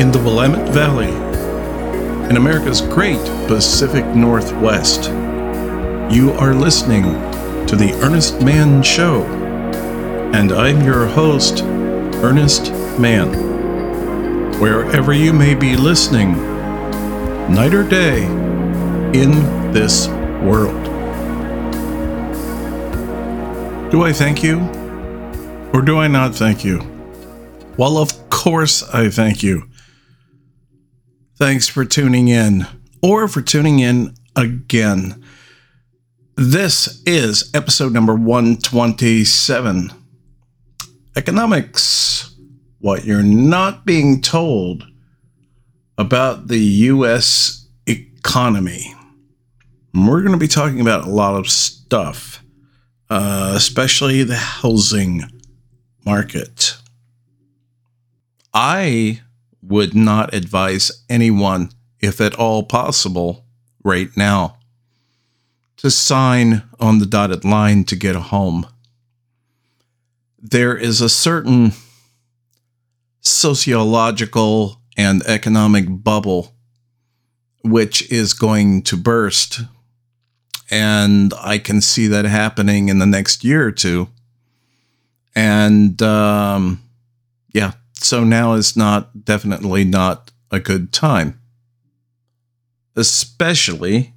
in the Willamette Valley, in America's great Pacific Northwest. You are listening to The Earnest Mann Show, and I'm your host, Earnest Mann. Wherever you may be listening, night or day, in this world. Do I thank you? Or do I not thank you? Well, of course I thank you. Thanks for tuning in, or for tuning in again. This is episode number 127 Economics What You're Not Being Told About the U.S. Economy. we're going to be talking about a lot of stuff, uh, especially the housing market. I would not advise anyone, if at all possible, right now, to sign on the dotted line to get a home. There is a certain sociological and economic bubble which is going to burst. And I can see that happening in the next year or two. And um, yeah, so now is not definitely not a good time. Especially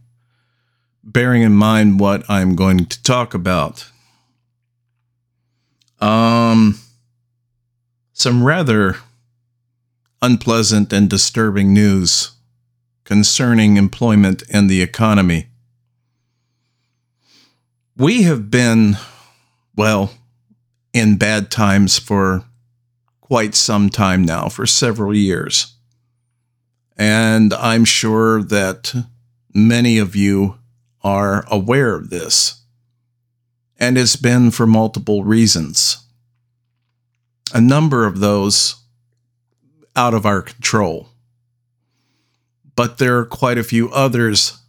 bearing in mind what I'm going to talk about. Um, some rather unpleasant and disturbing news concerning employment and the economy. We have been, well, in bad times for quite some time now, for several years. And I'm sure that many of you are aware of this. And it's been for multiple reasons. A number of those out of our control. But there are quite a few others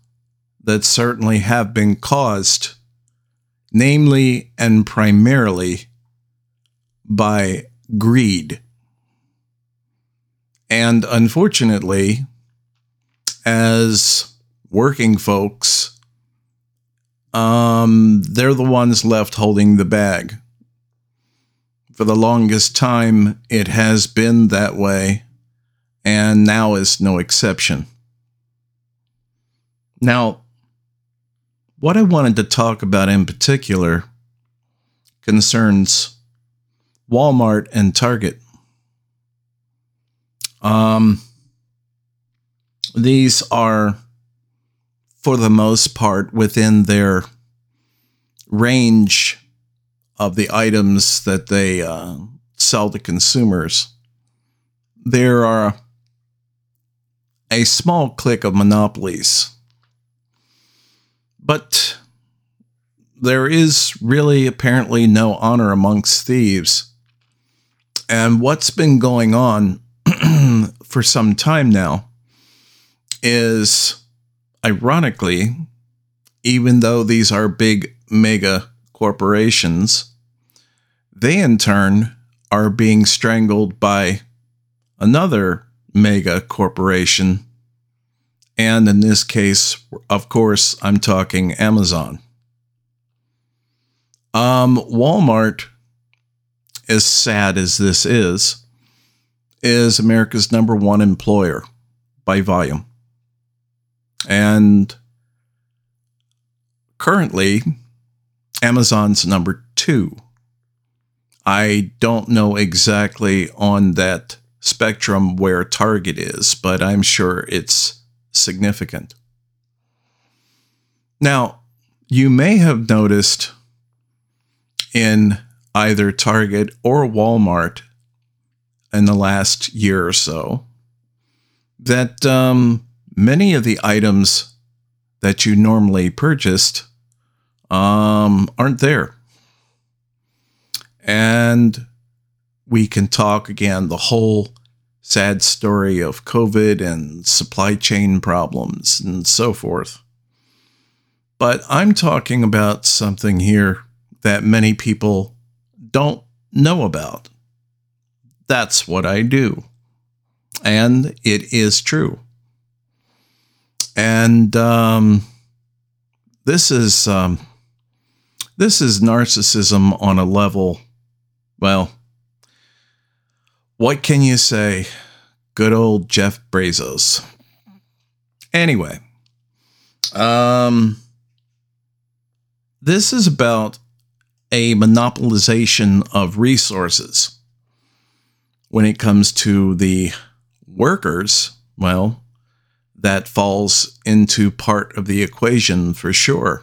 that certainly have been caused, namely and primarily by greed. And unfortunately, as working folks, um, they're the ones left holding the bag. For the longest time, it has been that way, and now is no exception. Now, what I wanted to talk about in particular concerns Walmart and Target. Um, these are, for the most part, within their range of the items that they uh, sell to consumers. There are a small clique of monopolies. But there is really apparently no honor amongst thieves. And what's been going on for some time now is, ironically, even though these are big mega corporations, they in turn are being strangled by another mega corporation. And in this case, of course, I'm talking Amazon. Um, Walmart as sad as this is, is America's number one employer by volume. And currently, Amazon's number two. I don't know exactly on that spectrum where Target is, but I'm sure it's significant. Now, you may have noticed in either Target or Walmart in the last year or so that um, many of the items that you normally purchased um, aren't there. And we can talk again the whole sad story of COVID and supply chain problems and so forth. But I'm talking about something here that many people don't know about. That's what I do. And it is true. And um, this is um, this is narcissism on a level. Well, what can you say? Good old Jeff Bezos. Anyway, um, this is about a monopolization of resources. When it comes to the workers, well, that falls into part of the equation for sure.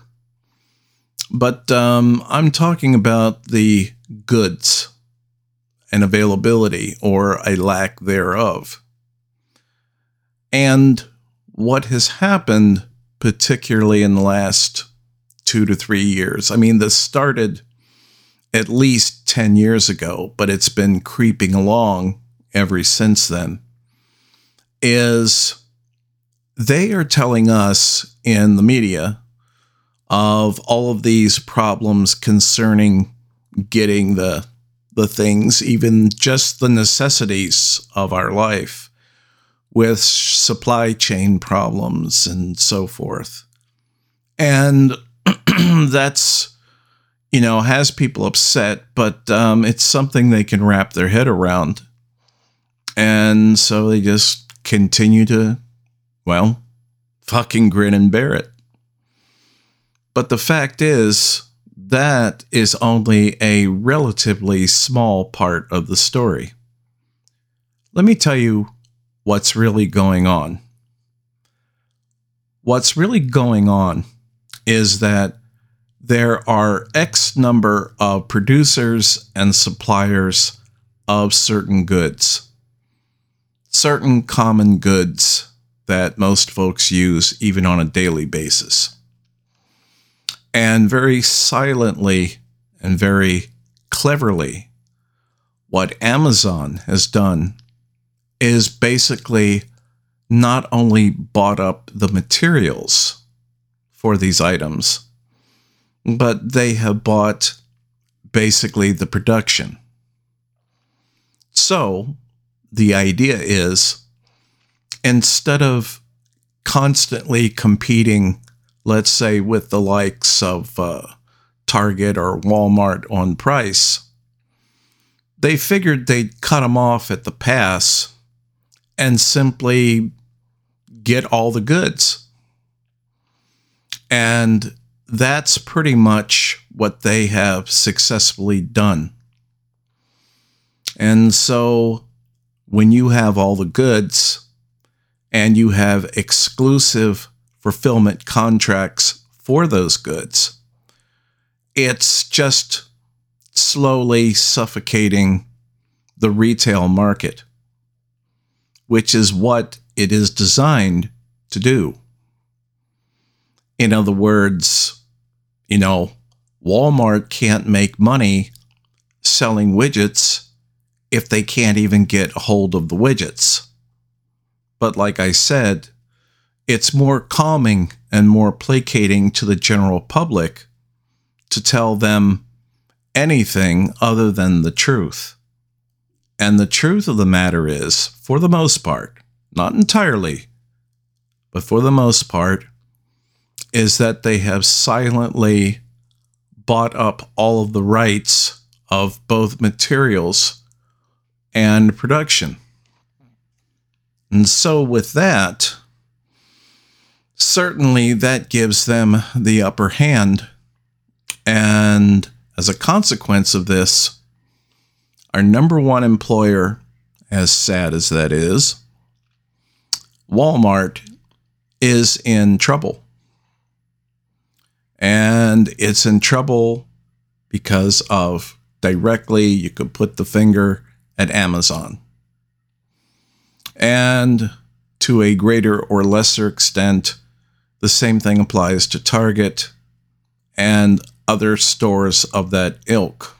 But um, I'm talking about the goods and availability or a lack thereof. And what has happened, particularly in the last two to three years, I mean, this started at least 10 years ago, but it's been creeping along ever since then, is they are telling us in the media of all of these problems concerning getting the the things even just the necessities of our life with supply chain problems and so forth. And that's you know has people upset but um, it's something they can wrap their head around and so they just continue to well, fucking grin and bear it. But the fact is, that is only a relatively small part of the story. Let me tell you what's really going on. What's really going on is that there are X number of producers and suppliers of certain goods, certain common goods that most folks use even on a daily basis. And very silently and very cleverly, what Amazon has done is basically not only bought up the materials for these items, but they have bought basically the production. So the idea is instead of constantly competing, let's say, with the likes of uh, Target or Walmart on price, they figured they'd cut them off at the pass and simply get all the goods. And that's pretty much what they have successfully done. And so when you have all the goods, and you have exclusive fulfillment contracts for those goods, it's just slowly suffocating the retail market, which is what it is designed to do. In other words, you know, Walmart can't make money selling widgets if they can't even get hold of the widgets. But like I said, it's more calming and more placating to the general public to tell them anything other than the truth. And the truth of the matter is, for the most part, not entirely, but for the most part, is that they have silently bought up all of the rights of both materials and production. And so, with that, certainly that gives them the upper hand. And as a consequence of this, our number one employer, as sad as that is, Walmart, is in trouble. And it's in trouble because of directly, you could put the finger at Amazon. And to a greater or lesser extent, the same thing applies to Target and other stores of that ilk.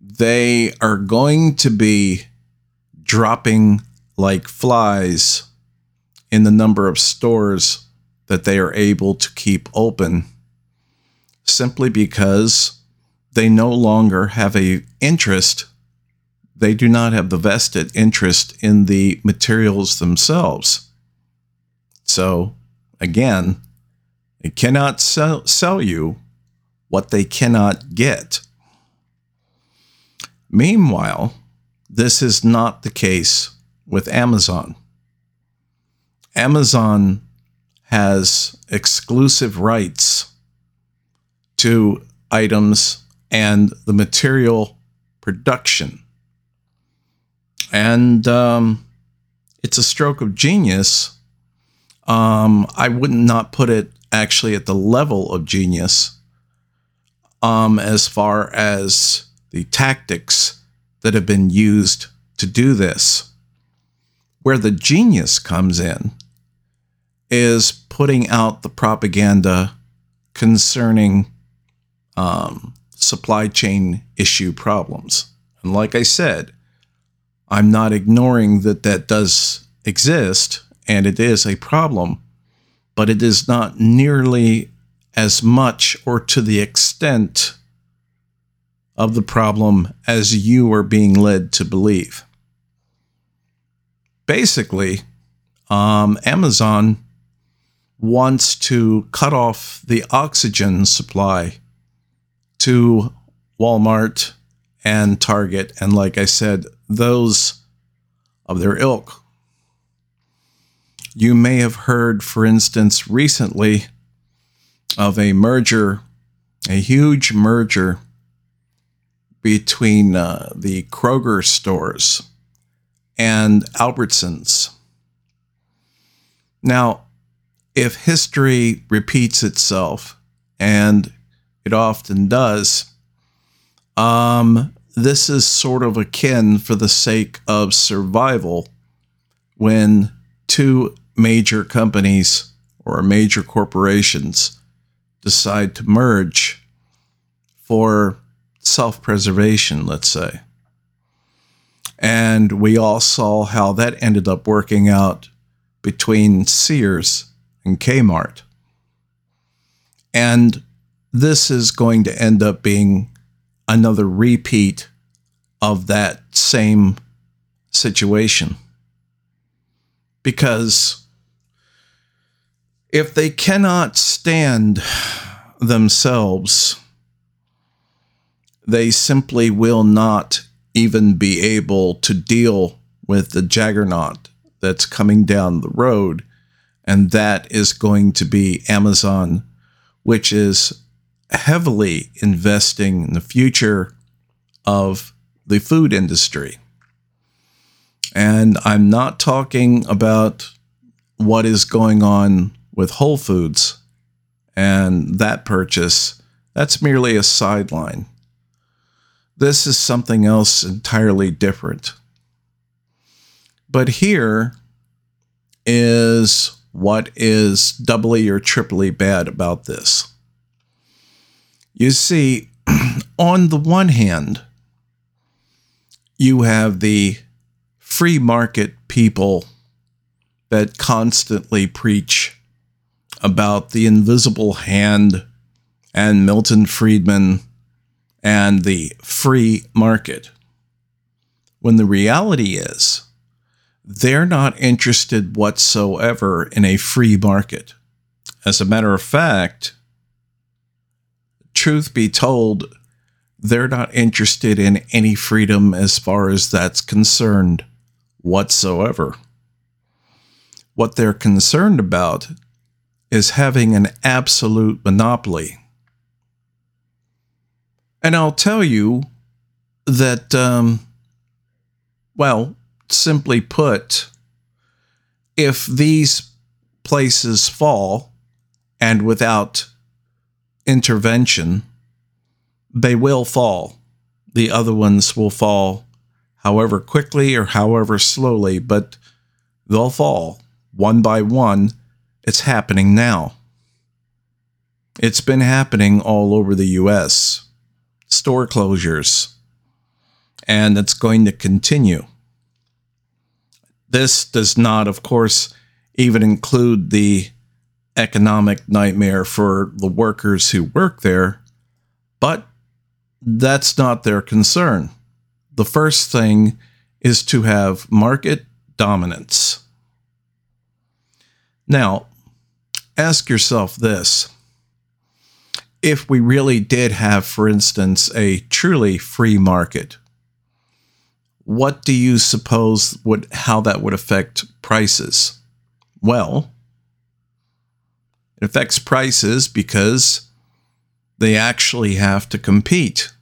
They are going to be dropping like flies in the number of stores that they are able to keep open simply because they no longer have a interest they do not have the vested interest in the materials themselves. So, again, they cannot sell, sell you what they cannot get. Meanwhile, this is not the case with Amazon. Amazon has exclusive rights to items and the material production. And um, it's a stroke of genius. Um, I would not put it actually at the level of genius um, as far as the tactics that have been used to do this. Where the genius comes in is putting out the propaganda concerning um, supply chain issue problems. And like I said, I'm not ignoring that that does exist and it is a problem, but it is not nearly as much or to the extent of the problem as you are being led to believe. Basically, um, Amazon wants to cut off the oxygen supply to Walmart and Target, and like I said, those of their ilk. You may have heard, for instance, recently of a merger, a huge merger between uh, the Kroger stores and Albertsons. Now, if history repeats itself, and it often does, um, this is sort of akin for the sake of survival when two major companies or major corporations decide to merge for self preservation, let's say. And we all saw how that ended up working out between Sears and Kmart. And this is going to end up being another repeat of that same situation. Because if they cannot stand themselves, they simply will not even be able to deal with the juggernaut that's coming down the road. And that is going to be Amazon, which is heavily investing in the future of the food industry. And I'm not talking about what is going on with Whole Foods and that purchase. That's merely a sideline. This is something else entirely different. But here is what is doubly or triply bad about this. You see, on the one hand, you have the free market people that constantly preach about the invisible hand and Milton Friedman and the free market. When the reality is, they're not interested whatsoever in a free market. As a matter of fact, truth be told, they're not interested in any freedom as far as that's concerned whatsoever. What they're concerned about is having an absolute monopoly. And I'll tell you that, um, well, simply put, if these places fall and without intervention, they will fall. The other ones will fall however quickly or however slowly, but they'll fall one by one. It's happening now. It's been happening all over the US. Store closures. And it's going to continue. This does not, of course, even include the economic nightmare for the workers who work there, but that's not their concern. the first thing is to have market dominance. Now, ask yourself this. If we really did have, for instance, a truly free market, what do you suppose would how that would affect prices? Well, it affects prices because they actually have to compete.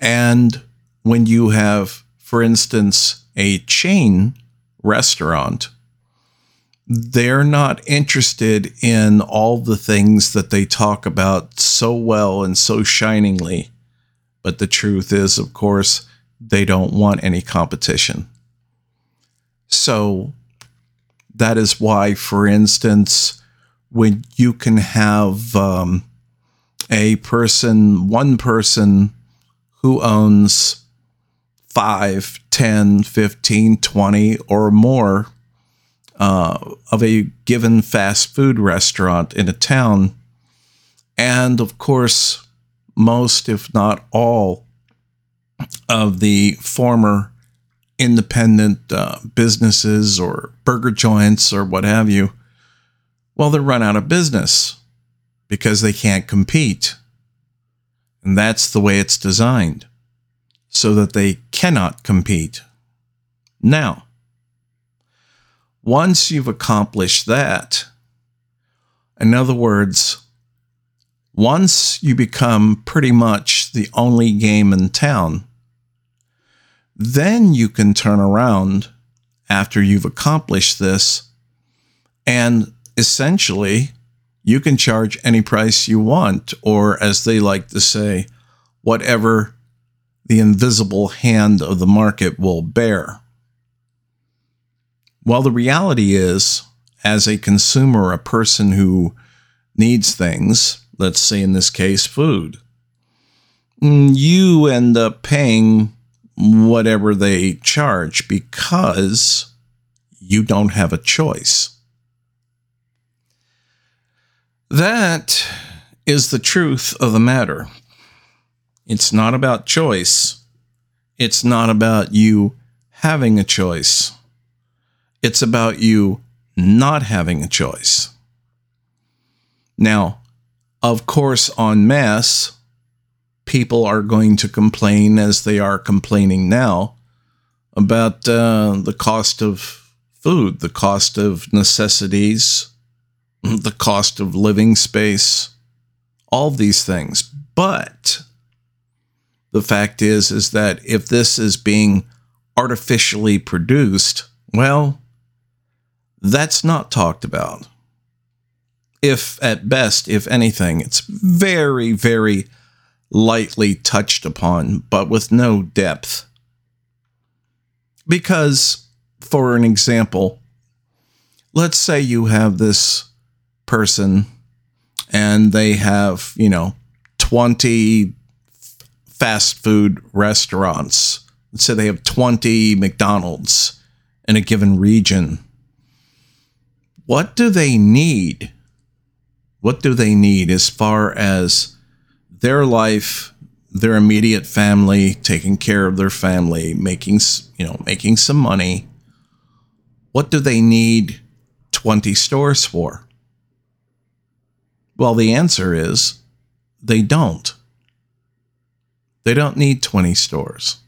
And when you have, for instance, a chain restaurant, they're not interested in all the things that they talk about so well and so shiningly. But the truth is, of course, they don't want any competition. So that is why, for instance, when you can have um, a person, one person who owns 5, 10, 15, 20, or more uh, of a given fast food restaurant in a town. And of course, most, if not all, of the former independent uh, businesses or burger joints or what have you, well, they're run out of business because they can't compete. And that's the way it's designed so that they cannot compete. Now, once you've accomplished that, in other words, once you become pretty much the only game in town, then you can turn around after you've accomplished this and essentially you can charge any price you want, or as they like to say, whatever the invisible hand of the market will bear. Well, the reality is, as a consumer, a person who needs things, let's say in this case, food, mm, you end up paying whatever they charge because you don't have a choice. That is the truth of the matter. It's not about choice. It's not about you having a choice. It's about you not having a choice. Now, of course, en masse, people are going to complain as they are complaining now about uh, the cost of food, the cost of necessities, the cost of living space, all these things. But the fact is is that if this is being artificially produced, well, that's not talked about. If at best, if anything, it's very, very lightly touched upon, but with no depth. Because, for an example, let's say you have this person and they have, you know, 20 fast food restaurants. Let's say they have 20 McDonald's in a given region. What do they need? What do they need as far as their life, their immediate family, taking care of their family, making, you know, making some money. What do they need 20 stores for? Well, the answer is they don't. They don't need 20 stores.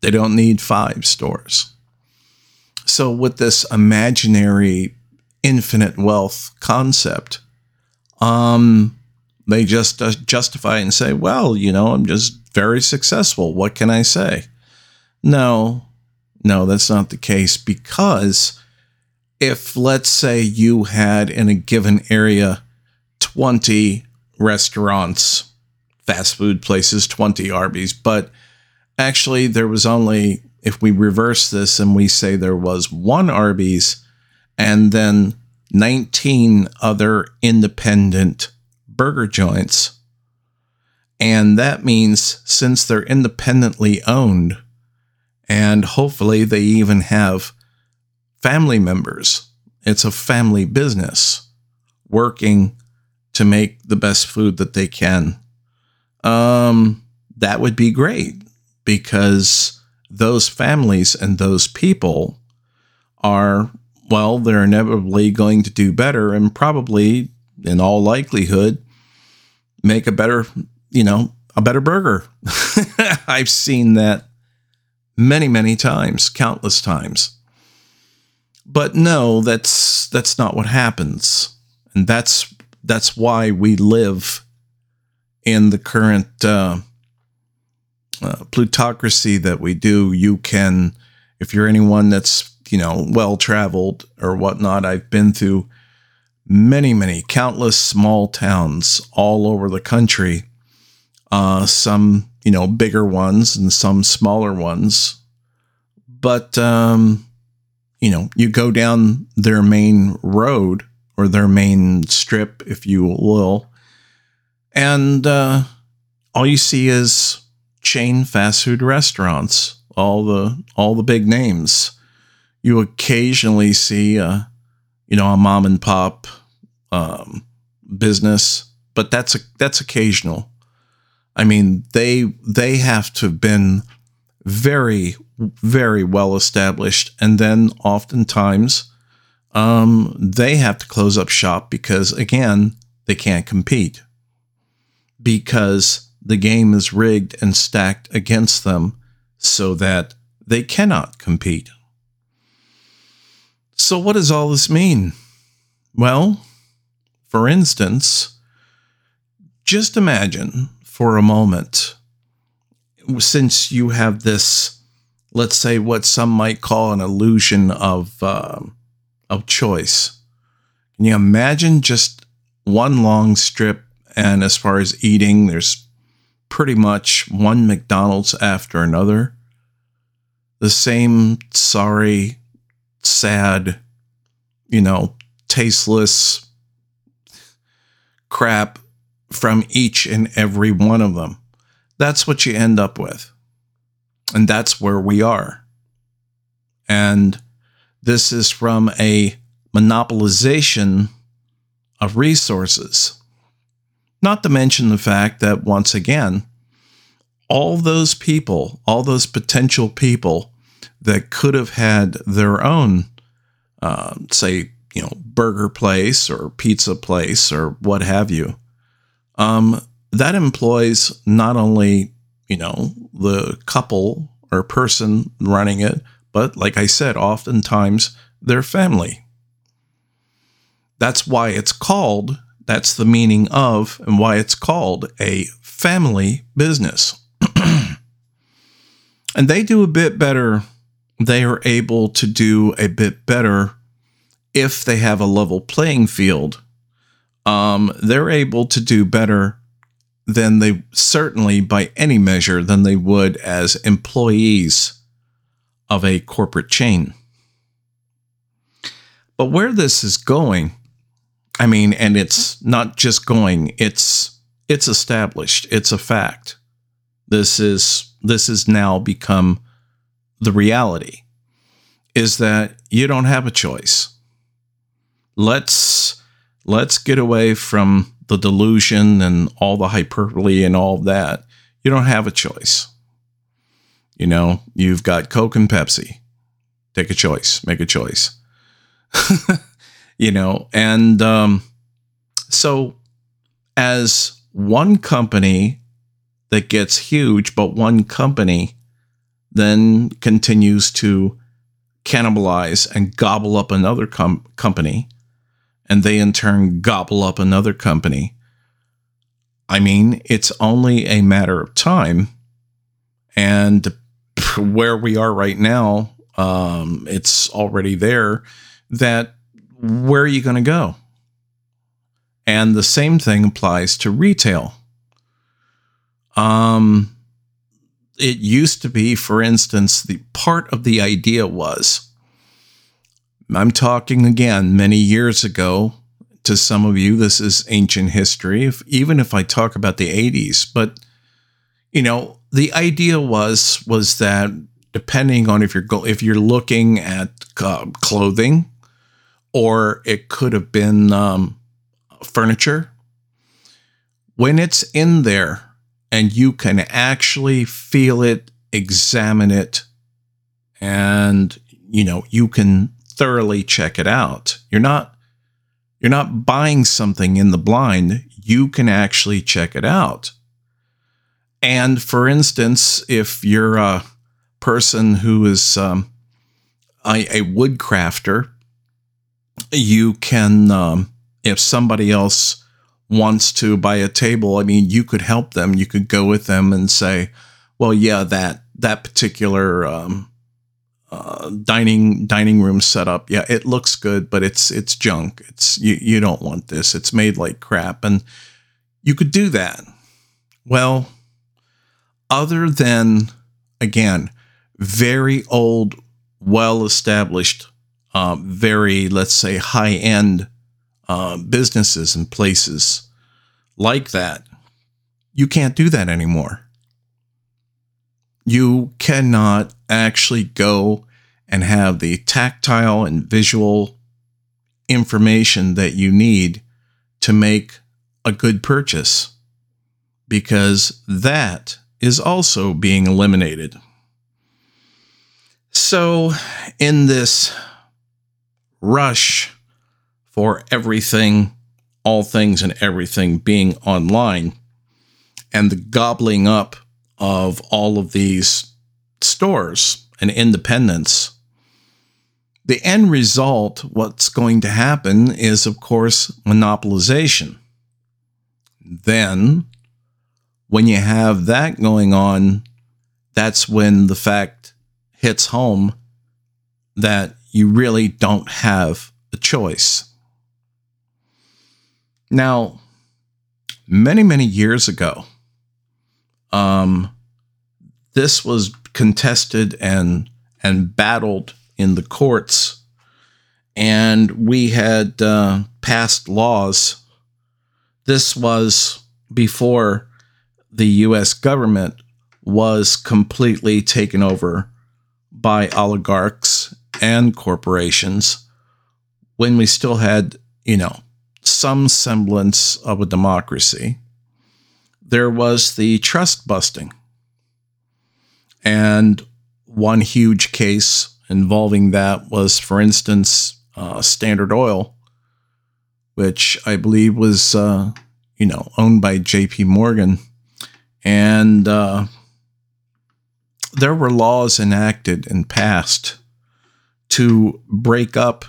They don't need five stores. So, with this imaginary infinite wealth concept, um, they just uh, justify and say, well, you know, I'm just very successful. What can I say? No, no, that's not the case because if, let's say, you had in a given area 20 restaurants, fast food places, 20 Arby's, but actually there was only, if we reverse this and we say there was one Arby's and then 19 other independent burger joints. And that means since they're independently owned, and hopefully they even have family members, it's a family business working to make the best food that they can. Um, that would be great because those families and those people are, well, they're inevitably going to do better and probably, in all likelihood, make a better, you know, a better burger. I've seen that many, many times, countless times. But no, that's that's not what happens. And that's that's why we live in the current uh, uh, plutocracy that we do. You can, if you're anyone that's you know well traveled or whatnot, I've been through many, many, countless small towns all over the country. Uh, some you know bigger ones and some smaller ones, but um, you know you go down their main road or their main strip, if you will. And uh, all you see is chain fast food restaurants, all the all the big names. You occasionally see a, you know, a mom and pop um, business, but that's a, that's occasional. I mean, they they have to have been very very well established, and then oftentimes um, they have to close up shop because, again, they can't compete because the game is rigged and stacked against them so that they cannot compete. So, what does all this mean? Well, for instance, just imagine for a moment, since you have this, let's say, what some might call an illusion of. Uh, of choice. Can you imagine just one long strip? And as far as eating, there's pretty much one McDonald's after another. The same sorry, sad, you know, tasteless crap from each and every one of them. That's what you end up with. And that's where we are. And this is from a monopolization of resources. Not to mention the fact that, once again, all those people, all those potential people that could have had their own, uh, say, you know, burger place or pizza place or what have you, um, that employs not only, you know, the couple or person running it, but like I said, oftentimes they're family. That's why it's called, that's the meaning of, and why it's called a family business. and they do a bit better, they are able to do a bit better if they have a level playing field. Um, they're able to do better than they certainly by any measure than they would as employees of a corporate chain. But where this is going, I mean, and it's not just going, it's it's established, it's a fact. This is this has now become the reality is that you don't have a choice. Let's let's get away from the delusion and all the hyperbole and all that. You don't have a choice. You know, you've got Coke and Pepsi. Take a choice, make a choice. you know, and um, so as one company that gets huge, but one company then continues to cannibalize and gobble up another com- company, and they in turn gobble up another company. I mean, it's only a matter of time. And where we are right now, um, it's already there. That where are you going to go? And the same thing applies to retail. Um, it used to be, for instance, the part of the idea was I'm talking again many years ago. To some of you, this is ancient history, if, even if I talk about the 80s. But, you know, the idea was was that depending on if you're go if you're looking at uh, clothing, or it could have been um, furniture. When it's in there and you can actually feel it examine it, and you know you can thoroughly check it out. You're not you're not buying something in the blind. You can actually check it out. And for instance, if you're a person who is um, a, a woodcrafter, you can, um, if somebody else wants to buy a table, I mean, you could help them. You could go with them and say, well, yeah, that that particular um, dining dining room setup, yeah, it looks good, but it's it's junk. It's you you don't want this. It's made like crap, and you could do that. Well, other than again, very old, well established, uh, very let's say high end uh, businesses and places like that, you can't do that anymore you cannot actually go and have the tactile and visual information that you need to make a good purchase because that is also being eliminated. So, in this rush for everything, all things, and everything being online, and the gobbling up of all of these stores and independents, the end result, what's going to happen is, of course, monopolization. Then, when you have that going on, that's when the fact hits home that you really don't have a choice. Now, many, many years ago, um, this was contested and and battled in the courts, and we had uh, passed laws. This was before the U.S. government was completely taken over by oligarchs and corporations when we still had, you know, some semblance of a democracy there was the trust busting. And one huge case involving that was, for instance, uh, Standard Oil, which I believe was, uh, you know, owned by J.P. Morgan, and uh, there were laws enacted and passed to break up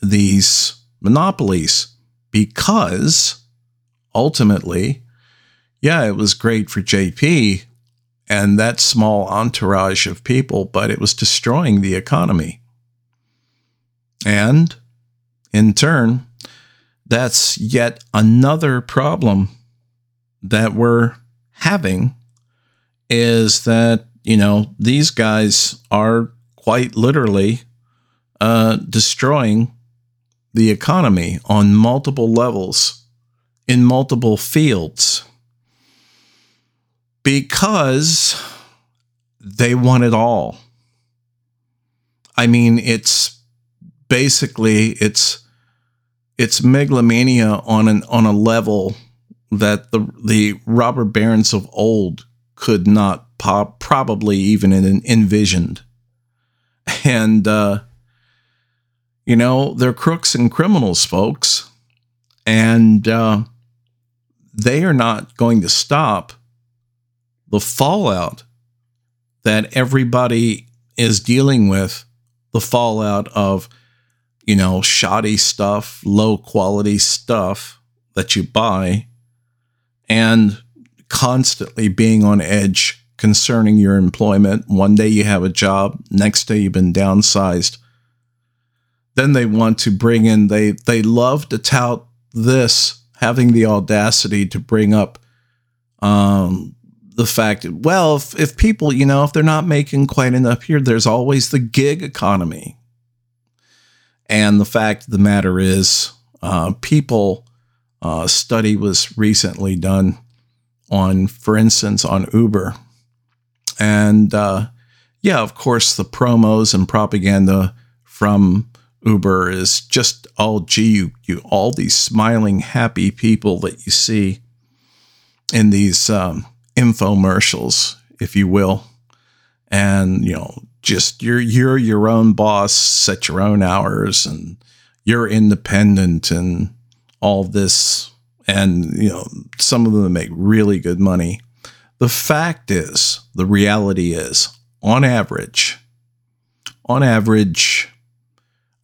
these monopolies because ultimately yeah, it was great for JP and that small entourage of people, but it was destroying the economy. And in turn, that's yet another problem that we're having is that, you know, these guys are quite literally uh, destroying the economy on multiple levels in multiple fields because they want it all. I mean, it's basically it's it's megalomania on an on a level that the the robber barons of old could not pop, probably even in, envisioned. And uh, you know, they're crooks and criminals, folks, and uh, they are not going to stop the fallout that everybody is dealing with the fallout of you know shoddy stuff low quality stuff that you buy and constantly being on edge concerning your employment. One day you have a job next day you've been downsized. Then they want to bring in they they love to tout this having the audacity to bring up um, the fact, well, if, if people, you know, if they're not making quite enough here, there's always the gig economy. And the fact of the matter is, uh, people, uh, study was recently done on, for instance, on Uber. And uh, yeah, of course, the promos and propaganda from Uber is just all gee, you, you all these smiling, happy people that you see in these um, infomercials, if you will. and you know just you're you're your own boss, set your own hours, and you're independent and all this. And you know some of them make really good money. The fact is, the reality is, on average, on average,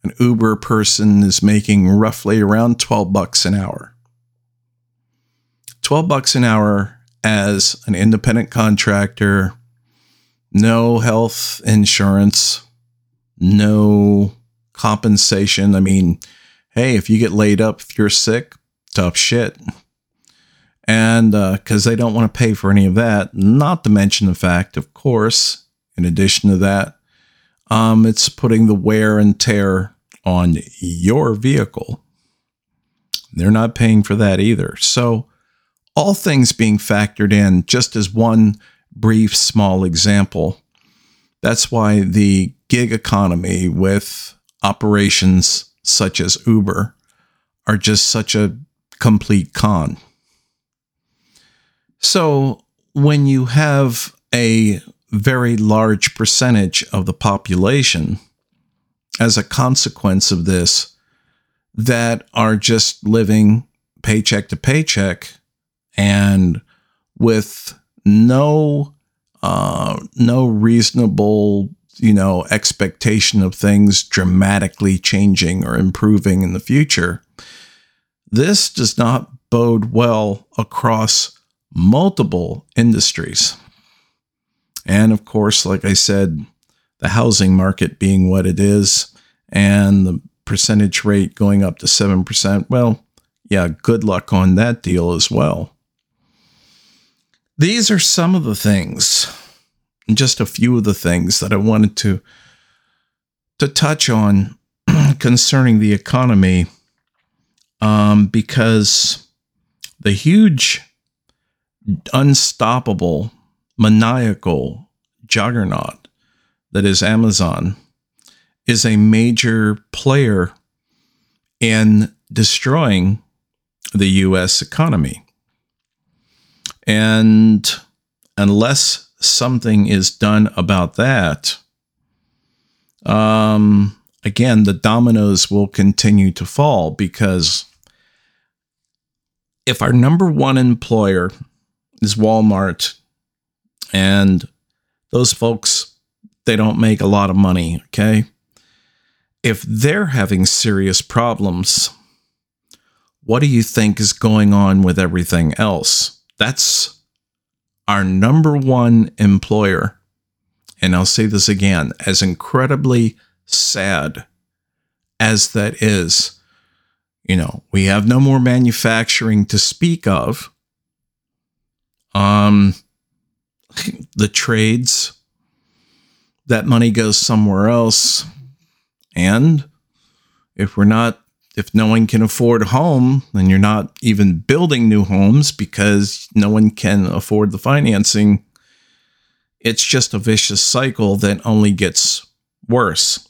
an Uber person is making roughly around 12 bucks an hour. 12 bucks an hour as an independent contractor, no health insurance, no compensation. I mean, hey, if you get laid up, if you're sick, tough shit. And because uh, they don't want to pay for any of that, not to mention the fact, of course, in addition to that, um, it's putting the wear and tear on your vehicle. They're not paying for that either. So, all things being factored in, just as one brief, small example, that's why the gig economy with operations such as Uber are just such a complete con. So, when you have a very large percentage of the population as a consequence of this that are just living paycheck to paycheck and with no uh, no reasonable you know expectation of things dramatically changing or improving in the future this does not bode well across multiple industries and of course, like I said, the housing market being what it is and the percentage rate going up to 7%, well, yeah, good luck on that deal as well. These are some of the things, just a few of the things that I wanted to to touch on concerning the economy um, because the huge unstoppable maniacal juggernaut that is Amazon is a major player in destroying the US economy. And unless something is done about that, um, again, the dominoes will continue to fall because if our number one employer is Walmart and those folks, they don't make a lot of money, okay? If they're having serious problems, what do you think is going on with everything else? That's our number one employer. And I'll say this again as incredibly sad as that is, you know, we have no more manufacturing to speak of. Um, the trades, that money goes somewhere else. And if we're not, if no one can afford a home, then you're not even building new homes because no one can afford the financing. It's just a vicious cycle that only gets worse.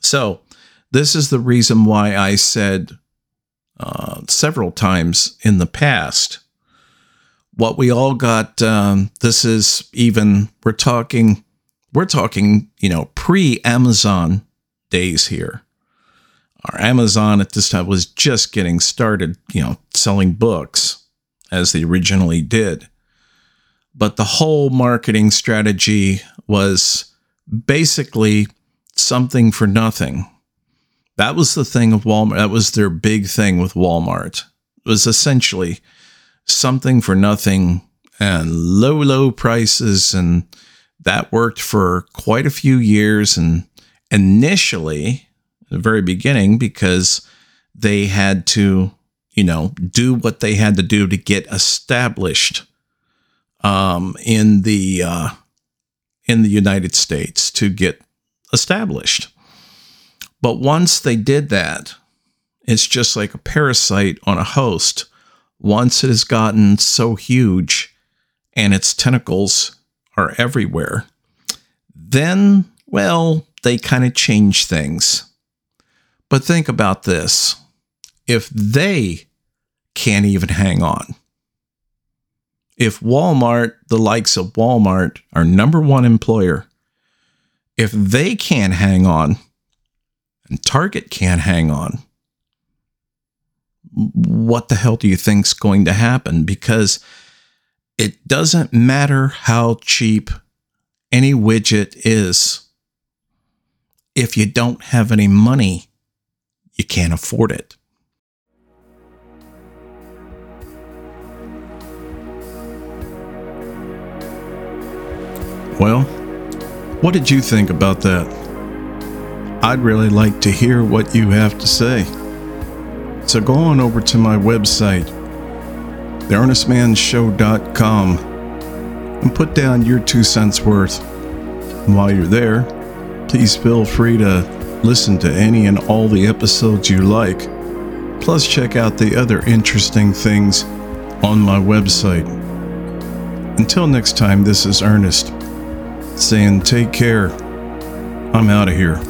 So, this is the reason why I said uh, several times in the past what we all got. Um, this is even we're talking we're talking you know pre Amazon days here. Our Amazon at this time was just getting started, you know, selling books as they originally did. But the whole marketing strategy was basically something for nothing. That was the thing of Walmart. That was their big thing with Walmart. It was essentially something for nothing and low, low prices. And that worked for quite a few years. And initially, the very beginning, because they had to, you know, do what they had to do to get established um, in the uh, in the United States to get established. But once they did that, it's just like a parasite on a host once it has gotten so huge and its tentacles are everywhere, then, well, they kind of change things. But think about this if they can't even hang on, If Walmart, the likes of Walmart, our number one employer, if they can't hang on and Target can't hang on, what the hell do you think's going to happen? Because it doesn't matter how cheap any widget is. If you don't have any money, you can't afford it. Well, what did you think about that? I'd really like to hear what you have to say. So go on over to my website, theearnestmanshow.com, and put down your two cents worth. And while you're there, please feel free to listen to any and all the episodes you like. Plus, check out the other interesting things on my website. Until next time, this is Earnest saying take care. I'm out of here.